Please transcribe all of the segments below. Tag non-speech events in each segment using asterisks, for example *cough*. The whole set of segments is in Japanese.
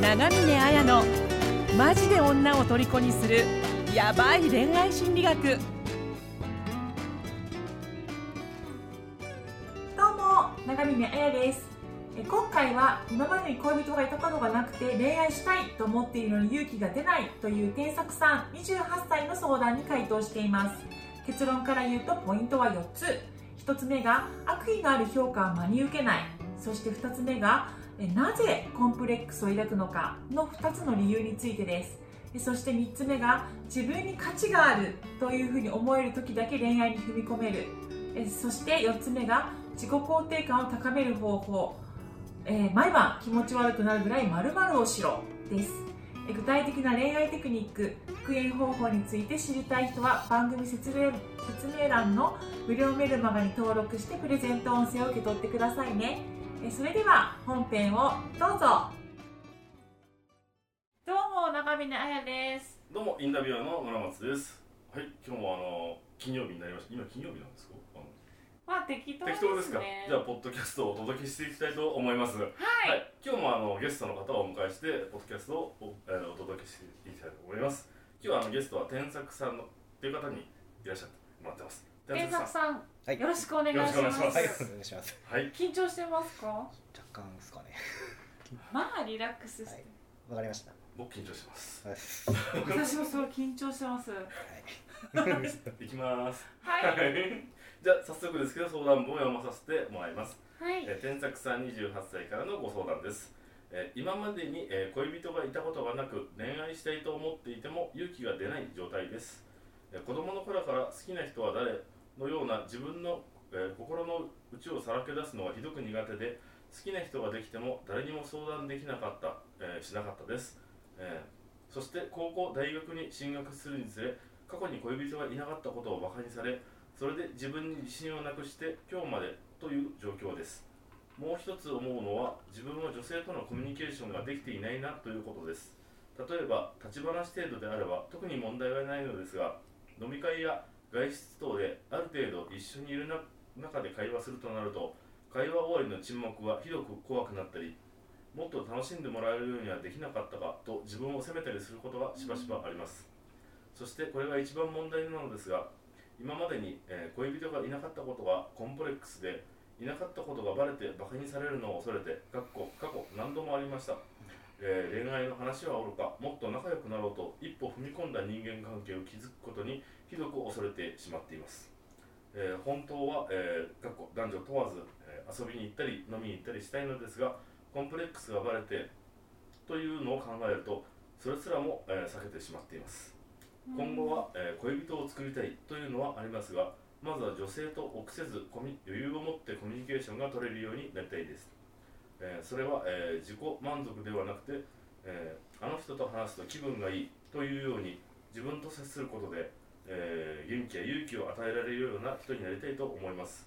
長峰綾のマジで女を虜にするヤバい恋愛心理学。どうも長峰彩です。え今回は今までに恋人がいたことがなくて恋愛したいと思っているのに勇気が出ないという添削さん28歳の相談に回答しています。結論から言うとポイントは4つ。1つ目が悪意のある評価は真に受けない。そして2つ目がなぜコンプレックスを抱くのかの2つの理由についてです。そして3つ目が自分に価値があるというふうに思える時だけ恋愛に踏み込める。そして4つ目が自己肯定感を高める方法、えー毎晩気持ち悪くなるぐらい〇〇をしろです。具体的な恋愛テクニック復縁方法について知りたい人は番組説明説明欄の無料メルマガに登録してプレゼント音声を受け取ってくださいね。それでは本編をどうぞどうも長峰彩ですどうもインタビュアーの村松です。はい、今日もあの金曜日になりました。今金曜日なんですか？まあ適当適当ですか？じゃあポッドキャストをお届けしていきたいと思います。はい、今日もあのゲストの方をお迎えしてポッドキャストをお,、えーお届けしていきたいと思います。今日はあのゲストは天作さんのっていう方にいらっしゃってもらってます。天作さん、はい。よろしくお願いします。よろしくお願いします。はい、お願いします。はい、緊張してますか？若干ですかね。まあリラックスして、はい。わかりました。僕緊張してます。はい。私もすごい緊張してます。い。きます。はい。じゃあ早速ですけど相談文を読まさせてもらいます。はい。えー天作さん28歳からのご相談です、えー今までに、えー恋人がいたことがなく恋愛したいと思っていても勇気が出ない状態です、えー子供の頃から好きな人は誰？のような自分の、えー心の内をさらけ出すのがひどく苦手で好きな人ができても誰にも相談できなかった、えーしなかったです、えーそして高校大学に進学するにつれ過去に恋人がいなかったことを馬鹿にされそれで自分に自信をなくして今日までという状況です。もう一つ思うのは自分は女性とのコミュニケーションができていないなということです。例えば立ち話程度であれば特に問題はないのですが飲み会や外出等である程度一緒にいるな中で会話するとなると会話終わりの沈黙はひどく怖くなったりもっと楽しんでもらえるようにはできなかったかと自分を責めたりすることがしばしばあります。そしてこれが一番問題なのですが今までに、え恋人がいなかったことがコンプレックスでいなかったことがバレてバカにされるのを恐れてかっこ過去何度もありました、えー恋愛の話はおろか。もっと仲良くなろうと一歩踏み込んだ人間関係を築くことにひどく恐れてしまっています、えー本当は、えー男女問わず、え遊びに行ったり飲みに行ったりしたいのですがコンプレックスがバレてというのを考えるとそれすらも、え避けてしまっています。今後は、え恋人を作りたいというのはありますがまずは女性と臆せず余裕を持ってコミュニケーションが取れるようになりたいです、えーそれは、えー自己満足ではなくて、えーあの人と話すと気分がいいというように自分と接することで、え元気や勇気を与えられるような人になりたいと思います、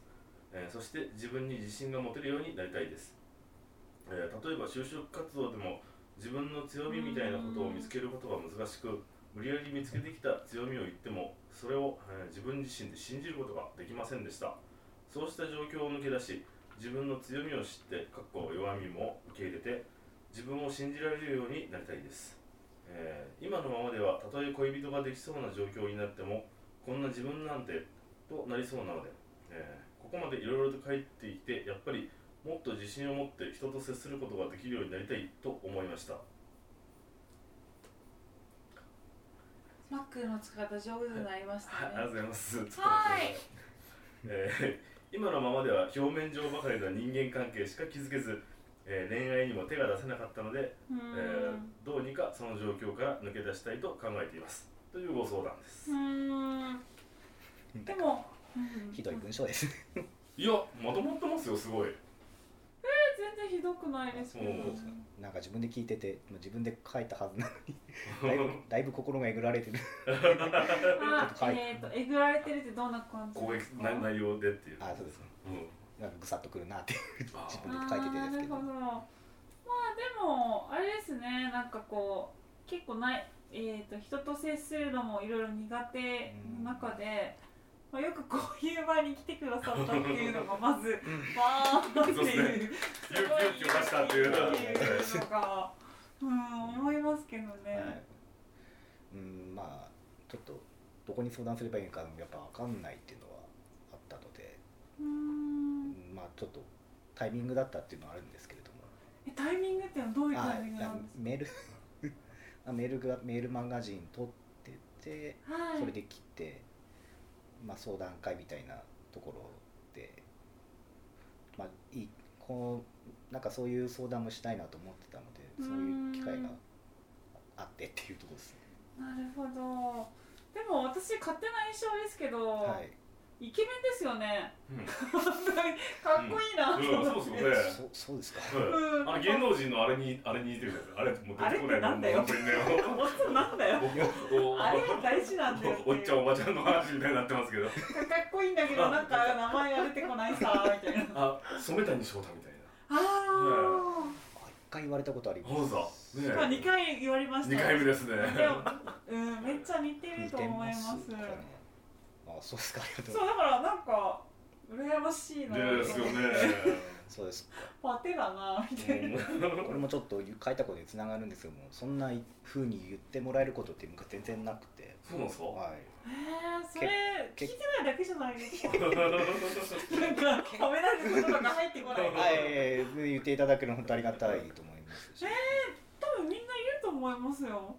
えそして自分に自信が持てるようになりたいです、え例えば就職活動でも自分の強みみたいなことを見つけることが難しく無理やり見つけてきた強みを言ってもそれを、え自分自身で信じることができませんでした。そうした状況を抜け出し自分の強みを知ってかっこ弱みも受け入れて自分を信じられるようになりたいです、えー今のままではたとえ恋人ができそうな状況になってもこんな自分なんてとなりそうなので、えーここまでいろいろと帰ってきてやっぱりもっと自信を持って人と接することができるようになりたいと思いました。マックの使い方上手になりましたはい、ありがとうねございます。はい。えー今のままでは表面上ばかりの人間関係しか築けず、えー恋愛にも手が出せなかったので、えーどうにかその状況から抜け出したいと考えています。というご相談です。でも、うんひどい文章ですね。いや、まとまってますよ、すごい。全然ひどくないですけどそうなんか自分で聞いてて、まあ自分で書いたはずなのに、だいぶ *laughs* だいぶ心がえぐられてる。*laughs* えっ、とえぐられてるってどんな感じ攻ですか？撃な内容でっていう。あそうですうん。なんかぐさっとくるなっていうあ自分で書いててですけどあーなるほ。どまあでもあれですねなんかこう結構ないえー、と人と接するのもいろいろ苦手の中で、まあ、よくこういう場に来てくださったっていうのがまずわーっていう。そうですね勇気を出したっていう勇気を出したっていうのがうん思いますけどね、はい。うんまあちょっとどこに相談すればいいのかやっぱ分かんないっていうのはあったので、ううん。んまあちょっとタイミングだったっていうのはあるんですけれども。えタイミングってのはどういうあタイミングなんですメール。*laughs* あメールがメールマガジン撮っててかはい。それで切って、まあ、相談会みたいなところで、まあ、いいこうなんかそういう相談もしたいなと思ってたのでそういう機会があってっていうところですね。なるほど。でも私勝手な印象ですけど、はいイケメンですよねうんかっこいいなとうん、思って、そうですよね。そうですか。うんあの芸能人のあれにあれに似てるじゃないですか。あれもう出あれっててこないなんだよなんだよあれが大事なんだよおっちゃんおばちゃんの話みたいになってますけど。かっこいいんだけどなんか名前が出てこないさみたいなあ、染谷翔太みたいな。ああ一回言われたことあります。そうだ。ねあ、まあ、2回言われました二回目ですね。でも、うん、めっちゃ似てる似てと思いますかね。あ、そうですか。ありがとうそうだからなんか羨ましいなですよね。そうですか。パテだなみたいな *laughs* これもちょっと書いたことにつながるんですけども、そんな風に言ってもらえることっていうのが全然なくて。そうなんですか？はい。えー、それ聞いけてないだけじゃないですか？*laughs* なんか褒められることが入ってこないはい、言っていただけるの本当ありがたいと思いますし。多分みんないると思いますよま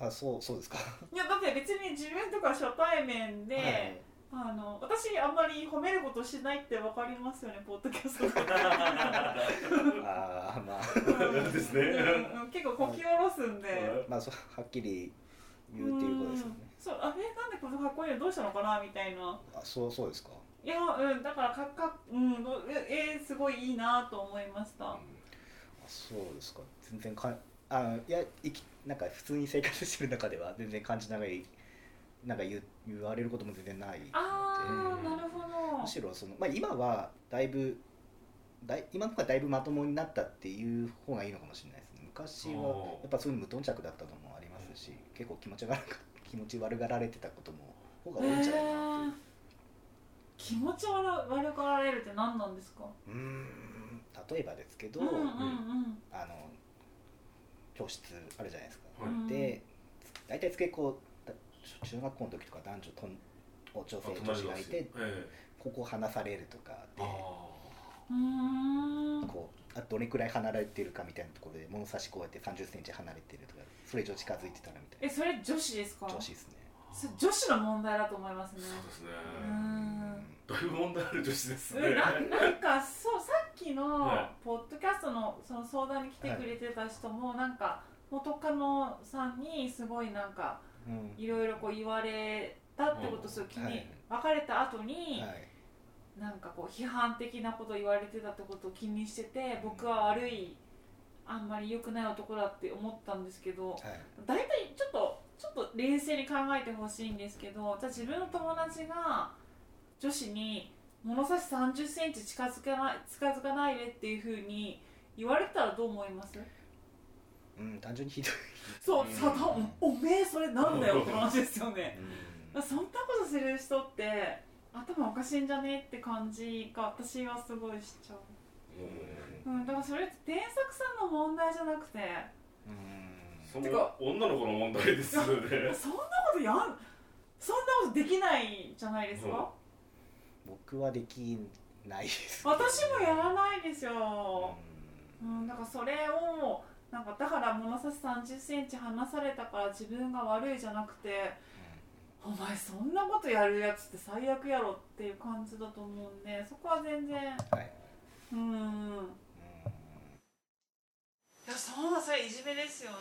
あ、あ、そう、そうですか。*laughs* いやだって別に自分とか初対面で、はい。あの私あんまり褒めることしないってわかりますよねポッドキャストとか。*laughs* ああ、まあ、うん。ですね。うんうん。結構こき下ろすんで、まあ、そう、はっきり言うっていうことですよね。うん。そうあれなんでこのかっこいいのどうしたのかなみたいな。あ、そう、そうですか。いやうんだからかっかうんどええすごいいいなと思いました。あそうですか。全然かあいやいきなんか普通に生活してる中では全然感じないなんか言う言われることも全然ない。ああなるほど。むしろその、まあ、今はだいぶだい今の方がだいぶまともになったっていう方がいいのかもしれないですね。昔はやっぱそういう無頓着だったのもありますし結構気持ち悪が気持ち悪がられてたことも方が多いんじゃないかなへー気持ち悪悪がられるって何なんですか？うーん例えばですけど、うんうん。うんあの教室あるじゃないですか、はい。で大体つけ子だ中学校の時とか男女とん女性女子がいてええ。ここ離されるとかでこうあどれくらい離れてるかみたいなところで物差しこうやって3 0ンチ離れてるとかそれ以上近づいてたらみたいえそれ女子ですか？な女子ですね。それ女子の問題だと思いますね。そうですね。うーん。だいぶ問題ある女子ですね。うんななんかそうさっきのはポッドキャストのその相談に来てくれてた人もなんか元カノさんにすごいなんかうん。いろいろこう言われたってことすごい気に、はい。別れた後に、はい。なんかこう批判的なこと言われてたってことを気にしてて僕は悪いあんまり良くない男だって思ったんですけどはい。大体ちょっとちょっと冷静に考えてほしいんですけどじゃあ自分の友達が女子に物差し3 0センチ近づかない近づかないでっていうふうに言われたらどう思います？うん単純にひどい。そう、うんさたおめえそれなんだよって話ですよね。うん。そんなことする人って頭おかしいんじゃねって感じが私はすごいしちゃう、うん、だからそれって添削さんの問題じゃなくて。うん。その女の子の問題ですよね。そんなことやんそんなことできないじゃないですか、僕はできないです。私もやらないですうよ、ん。うん、だからそれをなんかだから物差し3 0センチ離されたから自分が悪いじゃなくてお前そんなことやるやつって最悪やろっていう感じだと思うんでそこは全然。はい。うん。うんいやそうだそれいじめですよね。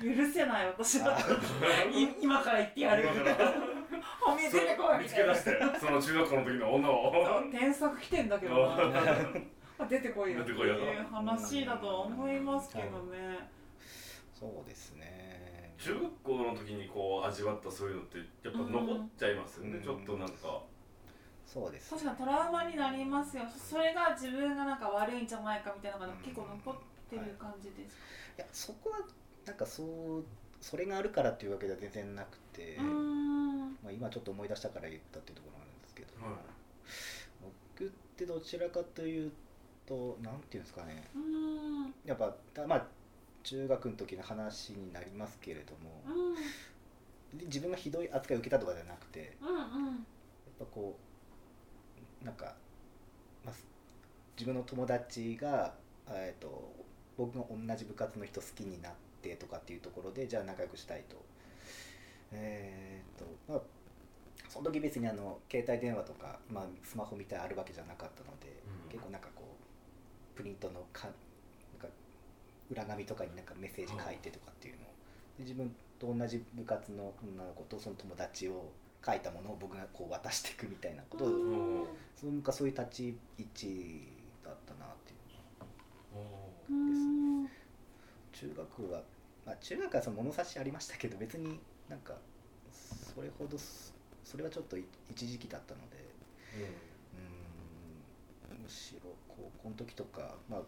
*laughs* 許せない私だったらい今から言ってやる今から褒め出てこい見みたいなつけ出して、その中学校の時の女を。添削来てんだけどな。*laughs* あ *laughs* 出てこいよ。って出てこいよいう話だとは思いますけどね。そうですね。中学校の時にこう味わったそういうのってやっぱ残っちゃいますよね、うん。ちょっとなんか、そうです。確かにトラウマになりますよ。それが自分がなんか悪いんじゃないかみたいなのが結構残ってる感じですいやそこはなんかそうそれがあるからっていうわけでは全然なくて、まあ、今ちょっと思い出したから言ったっていうところなんですけど、はい。僕ってどちらかというとなんていうんですかね。やっぱたまあ中学の時の話になりますけれども自分がひどい扱いを受けたとかじゃなくてうんうん。やっぱこうなんか、まあ、す自分の友達が、えー、と僕が同じ部活の人好きになってとかっていうところでじゃあ仲良くしたいと。えーとまあ、その時別にあの携帯電話とか今スマホみたいあるわけじゃなかったので、うん。結構なんかこうプリントのかなんか裏紙とかになんかメッセージ書いてとかっていうのをで自分と同じ部活の女の子とその友達を書いたものを僕がこう渡していくみたいなことを、うん。その昔そういう立ち位置だったなっていう。おうん中学は、まあ、中学はその物差しありましたけど別になんかそれほどすそれはちょっとい一時期だったのでうーんむしろ高校の時とか、まあ、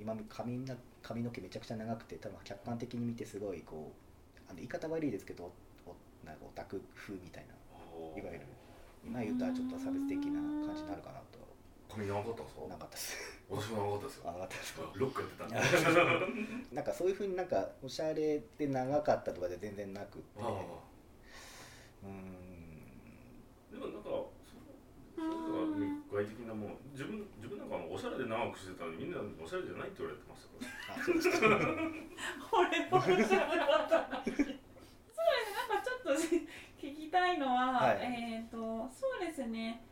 今髪な髪の毛めちゃくちゃ長くて多分客観的に見てすごいこうあの言い方悪いですけどおなんかオタク風みたいなおいわゆる今言ったらちょっと差別的な感じになるかなと髪長かったんですか？なかったです。私も長かったですよ。あなかったです。ロックやってたんで。*laughs* なんかそういうふうになんかおしゃれで長かったとかで全然なくて。うーん。でもなんかそそれとか外的なもの自分自分なんかもおしゃれで長くしてたのにみんなおしゃれじゃないって言われてましたから。あそうですか。俺も知らなかった。そうですね。なんかちょっと聞きたいのは、はい。えっ、とそうですね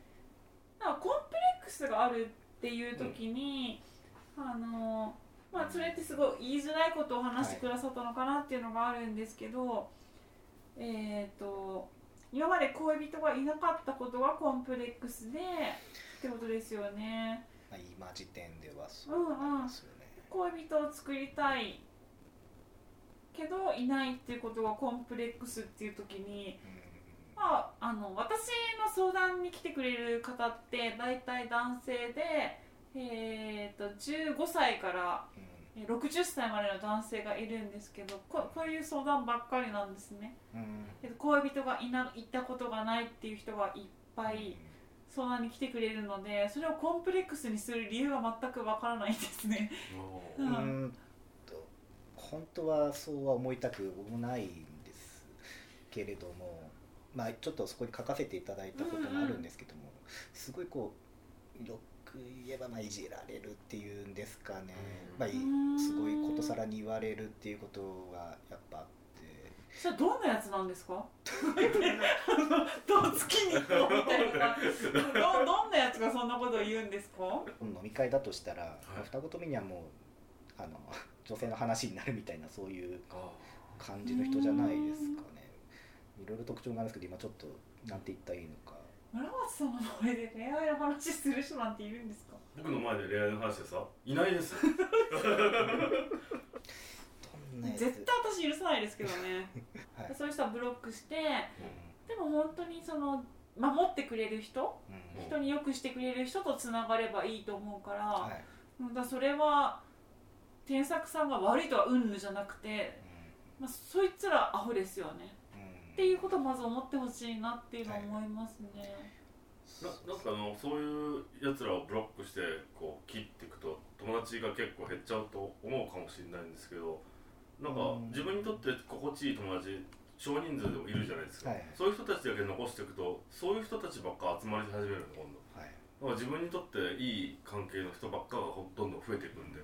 なんかコンプレックスがあるっていう時に、あのまあそれってすごい言いづらいことを話してくださったのかなっていうのがあるんですけど、えっ、と今まで恋人がいなかったことがコンプレックスでってことですよね。まあ今時点ではそうなりますよね、恋人を作りたいけどいないっていうことがコンプレックスっていう時に、まあ、あの私の相談に来てくれる方って大体男性で、えー、と15歳からうん。うんえー60歳までの男性がいるんですけどここういう相談ばっかりなんですね。うん。えっと恋人がいな行ったことがないっていう人がいっぱい相談に来てくれるのでそれをコンプレックスにする理由が全くわからないんですね。おううん本当はそうは思いたくもないんですけれどもまあちょっとそこに書かせていただいたこともあるんですけども、すごいこうよく言えばまあいじられるっていうんですかね、うん。まあすごいことさらに言われるっていうことがやっぱあって。それどんなやつなんですか？*laughs* どう月に行こうみたいな。どどんなやつがそんなことを言うんですか？飲み会だとしたら、い。二言目にはもうあの女性の話になるみたいなそういうあ。感じの人じゃないですかねいろいろ特徴があるんですけど今ちょっとなんて言ったらいいのか。村松さんの前で恋愛の話する人なんているんですか？僕の前で恋愛の話でさいないです絶対私許さないですけどね。*laughs* はい。そういう人はブロックしてでも本当にその守ってくれる人うん。人によくしてくれる人とつながればいいと思うから,、はい。うんだからそれは添削さんが悪いとはうんぬじゃなくて、まあ、そいつらアホですよね。うんっていうことをまず思ってほしいなっていうのは思いますね。ななんかあのそういうやつらをブロックしてこう切っていくと友達が結構減っちゃうと思うかもしれないんですけどなんかうん。自分にとって心地いい友達少人数でもいるじゃないですか、はい。そういう人たちだけ残していくとそういう人たちばっか集まり始めるの今度はいだから自分にとっていい関係の人ばっかがほどんどん増えていくんで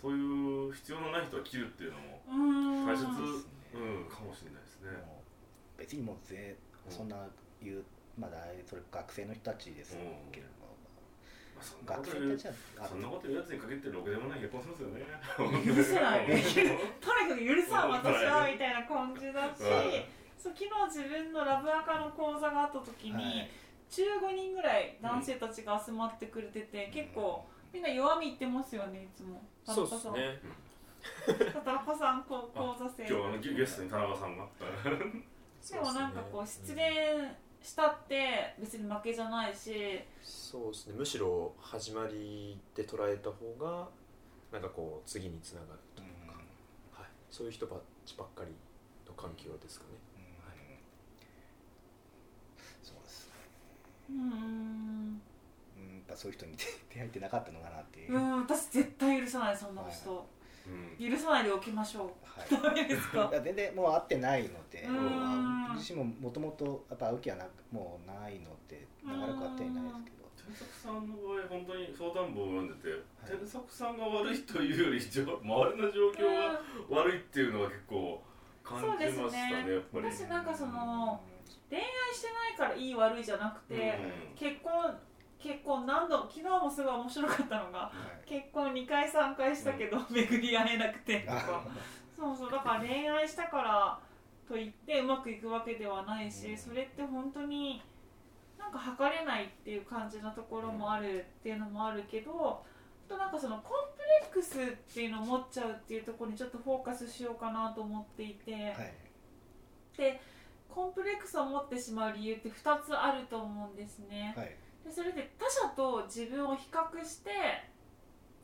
そういう必要のない人は切るっていうのも大切そうんかもしれないですね別にもうぜそんな言うまだそれ学生の人たちですけれども、まあ、学生たちはあそんなこと言うやつに限ってろくでもない結婚しますよね。許せないとにかく許さん私はみたいな感じだしはい。そう昨日自分のラブアカの講座があった時に、はい。15人ぐらい男性たちが集まってくれてて、結構みんな弱み言ってますよねいつも。そうですね。田中さん。こう講座生今日はあのゲゲストに田中さんがでもなんかこう失恋したって別に負けじゃないし。そうですね。むしろ始まりで捉えた方がなんかこう次につながるというか、はい、そういう人ばっちばっかりの環境ですかね、そうですね。うーん。うんやっぱそういう人に出 *laughs* 出会えてなかったのかなっていう、うん私絶対許さないそんな人、うん。許さないでおきましょう。はい。*laughs* ダメですか？いや全然もう会ってないので、うーん。まあ自身ももともとやっぱ会う気はなもうないので長らく会ってはいないですけど。天作さんの場合本当に相談文を読んでて、はい。天作さんが悪いというより *laughs* 周りの状況が悪いっていうのは結構感じましたねそうですね。やっぱり。私なんかその恋愛してないからいい悪いじゃなくて、うん。結婚結婚何度昨日もすごい面白かったのがはい。結婚2回3回したけど、巡り会えなくてとか。あ *laughs* そうそうだから恋愛したからといってうまくいくわけではないし、うん。それって本当になんか測れないっていう感じのところもあるっていうのもあるけどあとなんかそのコンプレックスっていうのを持っちゃうっていうところにちょっとフォーカスしようかなと思っていて、はい。でコンプレックスを持ってしまう理由って2つあると思うんですね。はい。でそれで他者と自分を比較して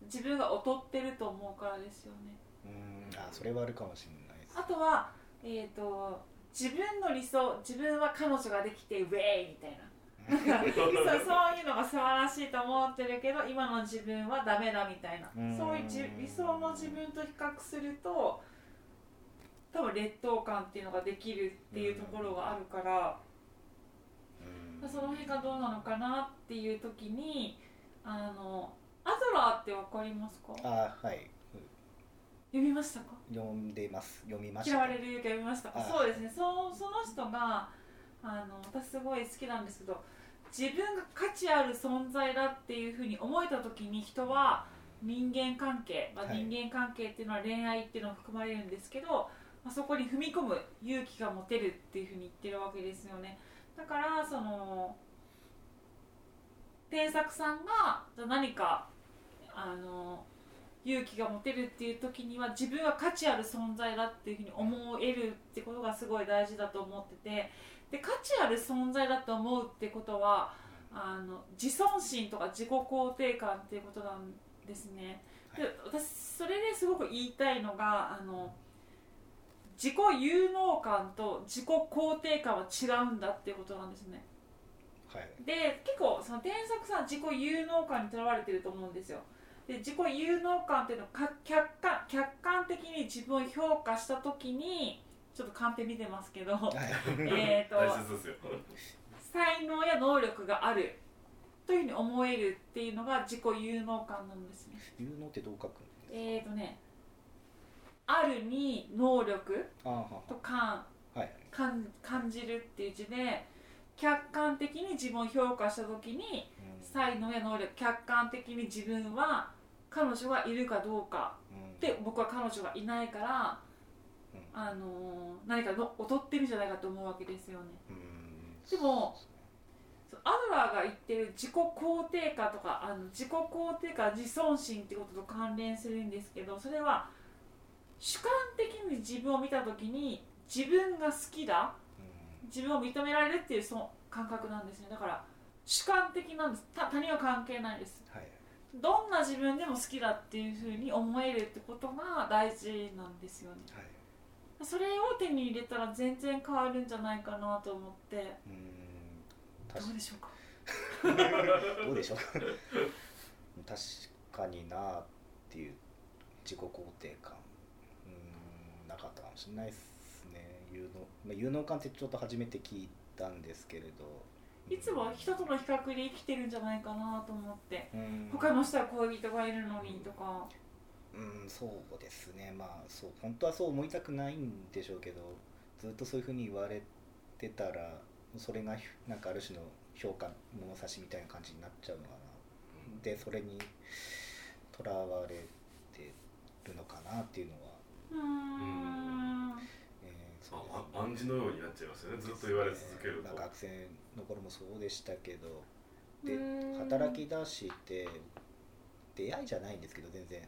自分が劣ってると思うからですよね。うん。あそれはあるかもしれないです。あとは、えー、と自分の理想自分は彼女ができてウェイみたいな。なんかそうそういうのが素晴らしいと思ってるけど今の自分はダメだみたいな。うん。そういうじ理想の自分と比較すると多分劣等感っていうのができるっていうところがあるから。うん。その辺がどうなのかなっていう時にあのアドラーってわかりますか？あはい読みましたか？読んでます。読みました。嫌われる勇気読みました。かあそうですね。そその人があの私すごい好きなんですけど自分が価値ある存在だっていうふうに思えた時に人は人間関係、まあ、はい。人間関係っていうのは恋愛っていうのが含まれるんですけど、まあ、そこに踏み込む勇気が持てるっていうふうに言ってるわけですよね。だからその添作さんがじゃあ何かあの勇気が持てるっていう時には自分は価値ある存在だっていうふうに思えるってことがすごい大事だと思っててで価値ある存在だと思うってことはあの自尊心とか自己肯定感っていうことなんですね。で私それですごく言いたいのがあの自己有能感と自己肯定感は違うんだっていうことなんですね。はいで結構その添作さん自己有能感にとらわれてると思うんですよで自己有能感っていうのはか客観客観的に自分を評価した時にちょっとカンペ見てますけどはい。*laughs* えーと大切ですよ。才能や能力があるというふうに思えるっていうのが自己有能感なんですね。有能ってどう書くんですか？えーとねあるに能力と感はい。感感じるっていう字で客観的に自分を評価した時にうん才能や能力客観的に自分は彼女がいるかどうかうん。で僕は彼女がいないから、うん。あのー何かの劣ってるんじゃないかと思うわけですよね。うん。でもアドラーが言ってる自己肯定感とかあの自己肯定感自尊心ってことと関連するんですけどそれは主観的に自分を見た時に自分が好きだうん。自分を認められるっていうその感覚なんですね。だから主観的なんです。た他人は関係ないです。はい。どんな自分でも好きだっていうふうに思えるってことが大事なんですよね。はい。それを手に入れたら全然変わるんじゃないかなと思って。うん。確どうでしょうか？*laughs* どうでしょう？か確かになっていう自己肯定感。うんなかったかもしれないですね。有能、まあ、有能感ってちょっと初めて聞いたんですけれどいつも人との比較で生きてるんじゃないかなと思って。うん。他の人は恋人がいるのにとか。うんそうですね。まあそう本当はそう思いたくないんでしょうけどずっとそういうふうに言われてたらそれがなんかある種の評価物差しみたいな感じになっちゃうのかな。でそれにとらわれてるのかなっていうのは、うーんえーそうああ暗示のようになっちゃいますよね。ずっと言われ続けると。まあ学生の頃もそうでしたけど。で働き出して出会いじゃないんですけど全然。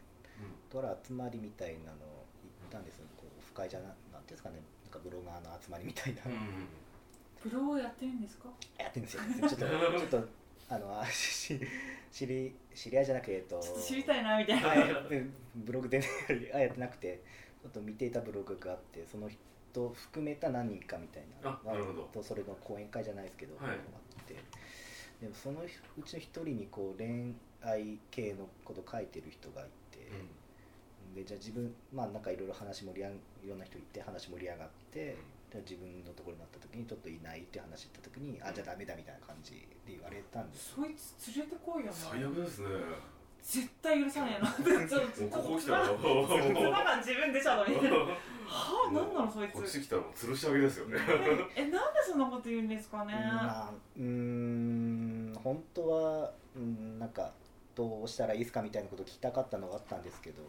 とある集まりみたいなの行ったんですよ。こうオフ会じゃななんていうんですかね。なんかブロガーの集まりみたいな、うんブログやってるんですか？やってるんですよ。ちょっと *laughs* ちょっとあのあし知り知り合いじゃなくてえっとちょっと知りたいなみたいな。はい。でブログで、ね、あやってなくてちょっと見ていたブログがあってその人含めた何人かみたいな。あなるほど。とそれの講演会じゃないですけど、はい。あってでもそのうちの一人にこう恋愛系のこと書いてる人がいて、でじゃあ自分まあなんかいろいろ話盛り上がいろんな人いて話盛り上がってで自分のところになった時にちょっといないって話言った時にあじゃあダメだみたいな感じで言われたんですそいつ連れてこいよな。最悪ですね絶対許さねえなって *laughs* ちょっともうここ来たらつばが自分出ちゃうのみたいな。はあ何なのそいこっちつ来たらもう吊るし上げですよね。*laughs* えなんでそんなこと言うんですかね。まあうーん本当はうんなんかどうしたらいいですかみたいなことを聞きたかったのがあったんですけど、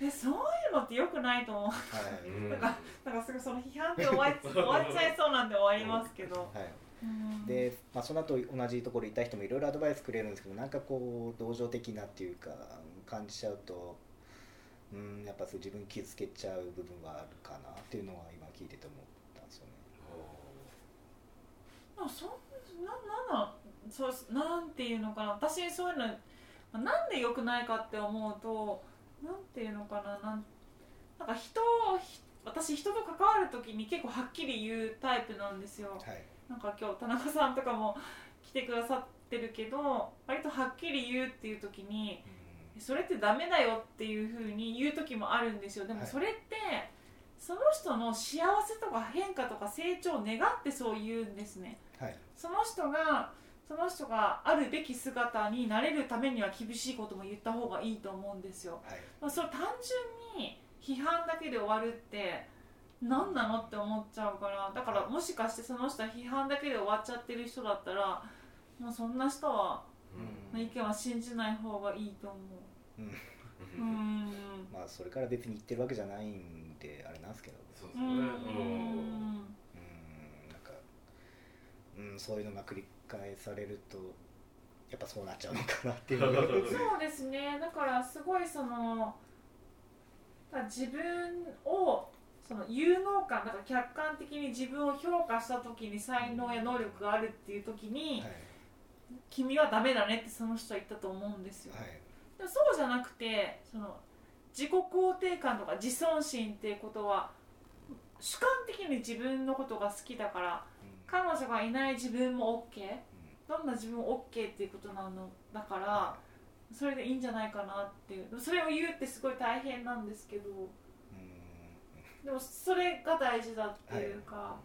えそういうのってよくないと思う。はい。うん。なんかなんかすぐその批判で終わっ終わっちゃいそうなんで終わりますけど、はい、うんで、まあ、その後同じところにいた人もいろいろアドバイスくれるんですけどなんかこう同情的なっていうか感じちゃうとうんやっぱそう自分傷つけちゃう部分はあるかなっていうのは今聞いてて思ったんですよね。でもそんななんなんそうなんていうのかな私そういうのまあなんで良くないかって思うとなんていうのかななんなんか人私人と関わる時に結構はっきり言うタイプなんですよ。はいなんか今日田中さんとかも来てくださってるけど割とはっきり言うっていう時にそれってダメだよっていうふうに言う時もあるんですよ。でもはい。それって、その人の幸せとか変化とか成長を願ってそう言うんですね。はい。その人がその人があるべき姿になれるためには厳しいことも言った方がいいと思うんですよ。はい。まあそれ単純に批判だけで終わるって何なのって思っちゃうからだからもしかしてその人は批判だけで終わっちゃってる人だったらもうそんな人はうん。意見は信じない方がいいと思う。うん。うーん。まあそれから別に言ってるわけじゃないんであれなんですけど。そうですよねうん。うん。なんかうん。そういうのが繰り返されるとやっぱそうなっちゃうのかなっていう。そうですね。だからすごいその自分をその有能感だから客観的に自分を評価した時に才能や能力があるっていう時に、はい。君はダメだねってその人は言ったと思うんですよ、はい。でもそうじゃなくてその自己肯定感とか自尊心っていうことは主観的に自分のことが好きだからうん。彼女がいない自分も OK どんな自分も OK っていうことなのだからそれでいいんじゃないかなっていう。それを言うってすごい大変なんですけど。うんでもそれが大事だっていうか、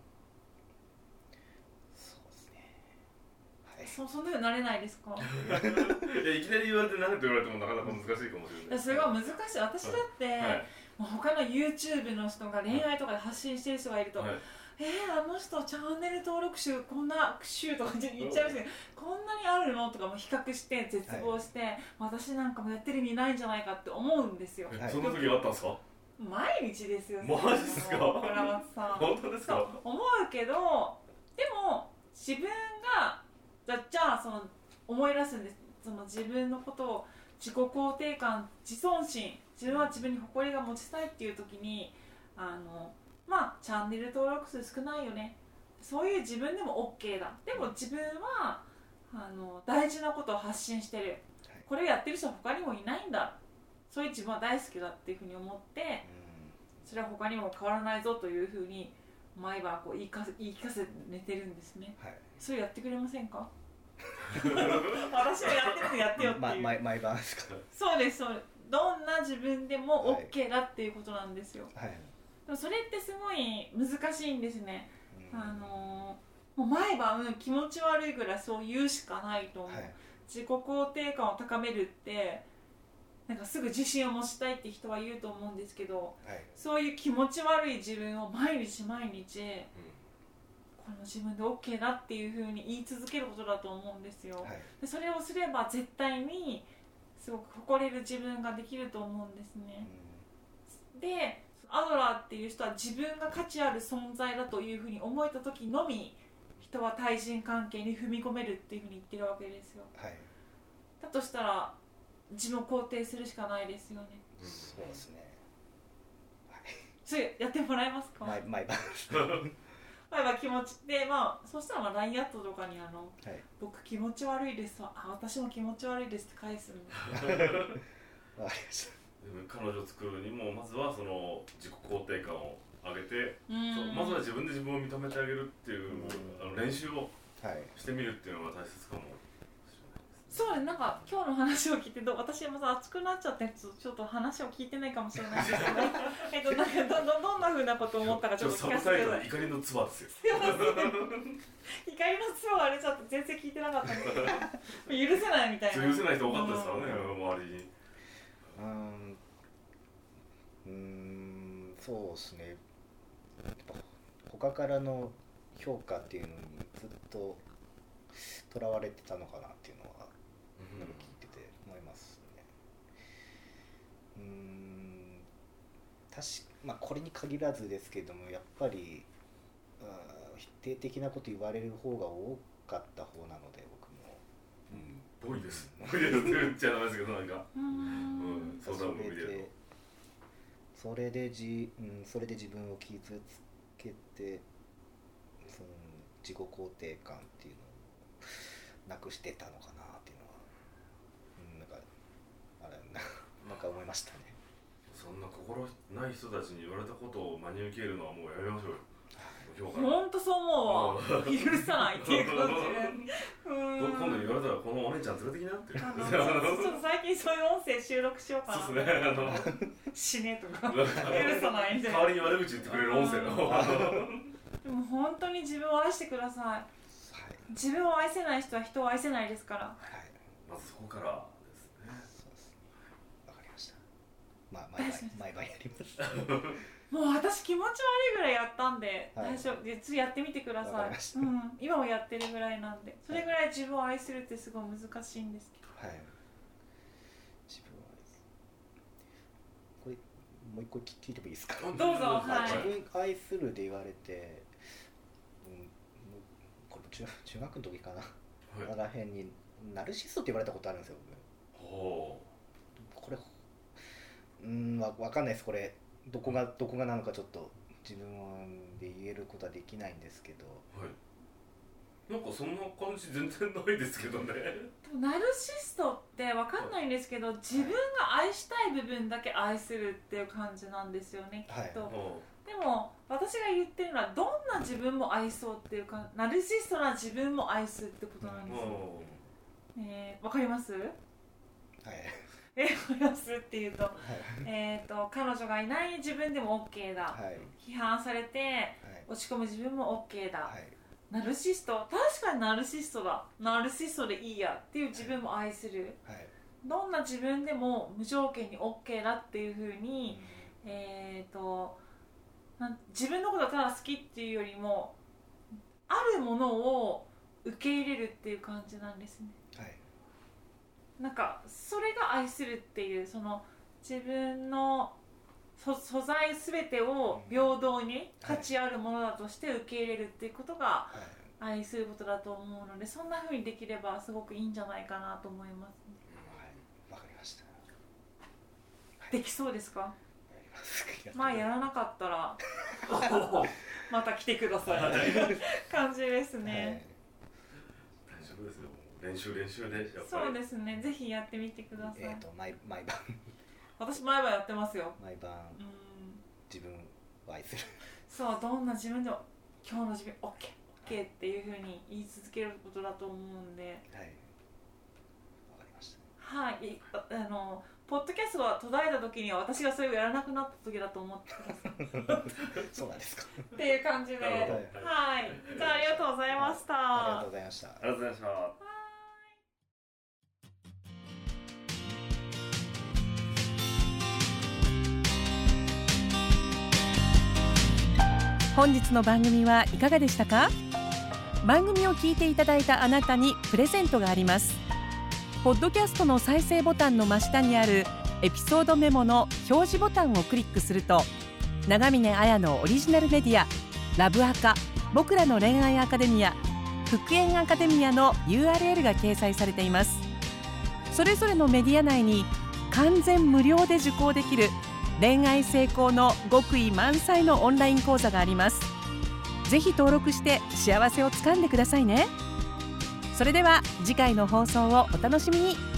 そうですねはいそそんなようになれないですか？*laughs* いやいきなり言われて何と言われてもなかなか難しいかもしれいない。やそれが難しい。私だって、はい。もう他の YouTube の人が恋愛とかで発信してる人がいると、はい。えー、あの人チャンネル登録数こんな週とか言っちゃいますけどこんなにあるの？とかも比較して絶望して、私なんかもやってる意味ないんじゃないかって思うんですよ。はいえそんな時あったんですか？毎日ですよマジっすか？倉松さん。本当ですか？思うけどでも自分がじゃじゃあその思い出すんです。その自分のことを自己肯定感自尊心自分は自分に誇りが持ちたいっていう時にあのまあチャンネル登録数少ないよね。そういう自分でも OK だ。でも自分はあの大事なことを発信してる。これをやってる人は他にもいないんだそういう自分は大好きだっていうふうに思ってそれは他にも変わらないぞというふうに毎晩こう言いかせ言い聞かせて寝てるんですね。はい。それやってくれませんか？*laughs* 私もやってるのやってよっていう、ま毎毎晩ですか？そうですそうです。どんな自分でもはい。OK だっていうことなんですよ、はい。でもそれってすごい難しいんですね、うん。あのーもう毎晩気持ち悪いぐらいそう言うしかないと思う、はい。自己肯定感を高めるってなんかすぐ自信を持ちたいって人は言うと思うんですけどはい。そういう気持ち悪い自分を毎日毎日この自分で OK だっていうふうに言い続けることだと思うんですよ、はい。でそれをすれば絶対にすごく誇れる自分ができると思うんですね。でアドラーっていう人は自分が価値ある存在だというふうに思えた時のみ人は対人関係に踏み込めるっていうふうに言ってるわけですよ。はい。だとしたら自分を肯定するしかないですよね。そうですね。それやってもらえますか？毎毎晩。まあまあ気持ち。でまあそしたらまあ LINE アットとかにあのはい。僕気持ち悪いですわあ私も気持ち悪いですって返すんで *laughs* わかりました。でも彼女を作るにもまずはその自己肯定感を上げて、まずは自分で自分を認めてあげるっていう、うん。あの練習をはい。してみるっていうのが大切かも。しれないそうねなんか今日の話を聞いてど私また熱くなっちゃってちょっとちょっと話を聞いてないかもしれないんですけど *laughs* えっとなんかどどどんなふうなことを思ったかちちょっとょっと聞サブタイトかせてください。ル怒りの唾ですよ。*laughs* 怒りの唾割れちゃって全然聞いてなかったんですけど許せないみたいな。許せない人多かったですからね周りに。うーんうーんそうですね。他からの評価っていうのにずっととらわれてたのかなっていうのはなんか聞いてて思いますねうーん確かまあこれに限らずですけどもやっぱりあー否定的なこと言われる方が多かった方なので僕もうん、ぽいです。ぽいです言っちゃダメですけど、なんか。うん、相談も見てるそれでじ、うん、それで自分を傷つけてその自己肯定感っていうのをなくしてたのかなっていうのは、うん、なんかあれななんか思いましたね。そんな心ない人たちに言われたことを真に受けるのはもうやめましょうよ。本当そう思う。わうん許さないっていう感じで。今度言われたらこのお姉ちゃん連れてきなって。ちょっと最近そういう音声収録しようかな。そうですね。あの、死ねとか。代許さないみたいなわりに悪口言ってくれる音声の。でも本当に自分を愛してください。はい。自分を愛せない人は人を愛せないですから。はい。まずそこからですね。そうですわかりましたまあ毎大丈夫です晩 *laughs* 毎晩やります。*laughs* もう私気持ち悪いぐらいやったんで、はい。大丈夫。で次やってみてください。うん、今もやってるぐらいなんで。それぐらい自分を愛するってすごい難しいんですけど。はい。自分を愛すこれもう一個聞聞いてもいいですか？*laughs* どうぞ。はい。自分愛するで言われて、うん、これ中中学の時かな、はい。あらへんにナルシストって言われたことあるんですようんわわかんないですこれどこがどこがなのかちょっと自分で言えることはできないんですけどう。はい。なんかそんな感じ全然ないですけどね。ナルシストって分かんないんですけど自分が愛したい部分だけ愛するっていう感じなんですよねきはいっと、ほでも私が言ってるのはどんな自分も愛そうっていうかナルシストな自分も愛すってことなんう。ですよ、ほえー、分かります？はいえ分かりますっていうとはい。えー、と彼女がいない自分でも OK だ、はい。批判されてはい。落ち込む自分も OK だ、はい。ナルシスト確かにナルシストだ。ナルシストでいいやっていう自分も愛する。はい。どんな自分でも無条件に OK だっていうふうに、えー、となん自分のことがただ好きっていうよりもあるものを受け入れるっていう感じなんですね。はい。なんかが愛するっていうその自分の素素材全てを平等に価値あるものだとして受け入れるっていうことがはい。愛することだと思うのでそんな風にできればすごくいいんじゃないかなと思います、ね、はい。わかりました。できそうですか？まあやらなかったらう。*laughs* また来てください。感じですね、大丈夫ですよ。練習練習でやっぱり。そうですね。ぜひやってみてください、えっ、と毎毎晩。私前はやってますよ。毎晩。うん。自分を愛する。そうどんな自分でも今日の自分 OKOK、OK っていうふうに言い続けることだと思うんで。はい。わかりましはい。いああのポッドキャストが途絶えた時には私がそれをやらなくなった時だと思ってくださいたそうなんですか。っていう感じで。はい。じゃあありがとうございました、ありがとうございました。ありがとうございました。本日の番組はいかがでしたか？番組を聞いていただいたあなたにプレゼントがあります。ポッドキャストの再生ボタンの真下にあるエピソードメモの表示ボタンをクリックすると長峰綾のオリジナルメディアラブアカ僕らの恋愛アカデミア復縁アカデミアの URL が掲載されています。それぞれのメディア内に完全無料で受講できる恋愛成功の極意満載のオンライン講座があります。ぜひ登録して幸せをつかんでくださいね。それでは次回の放送をお楽しみに。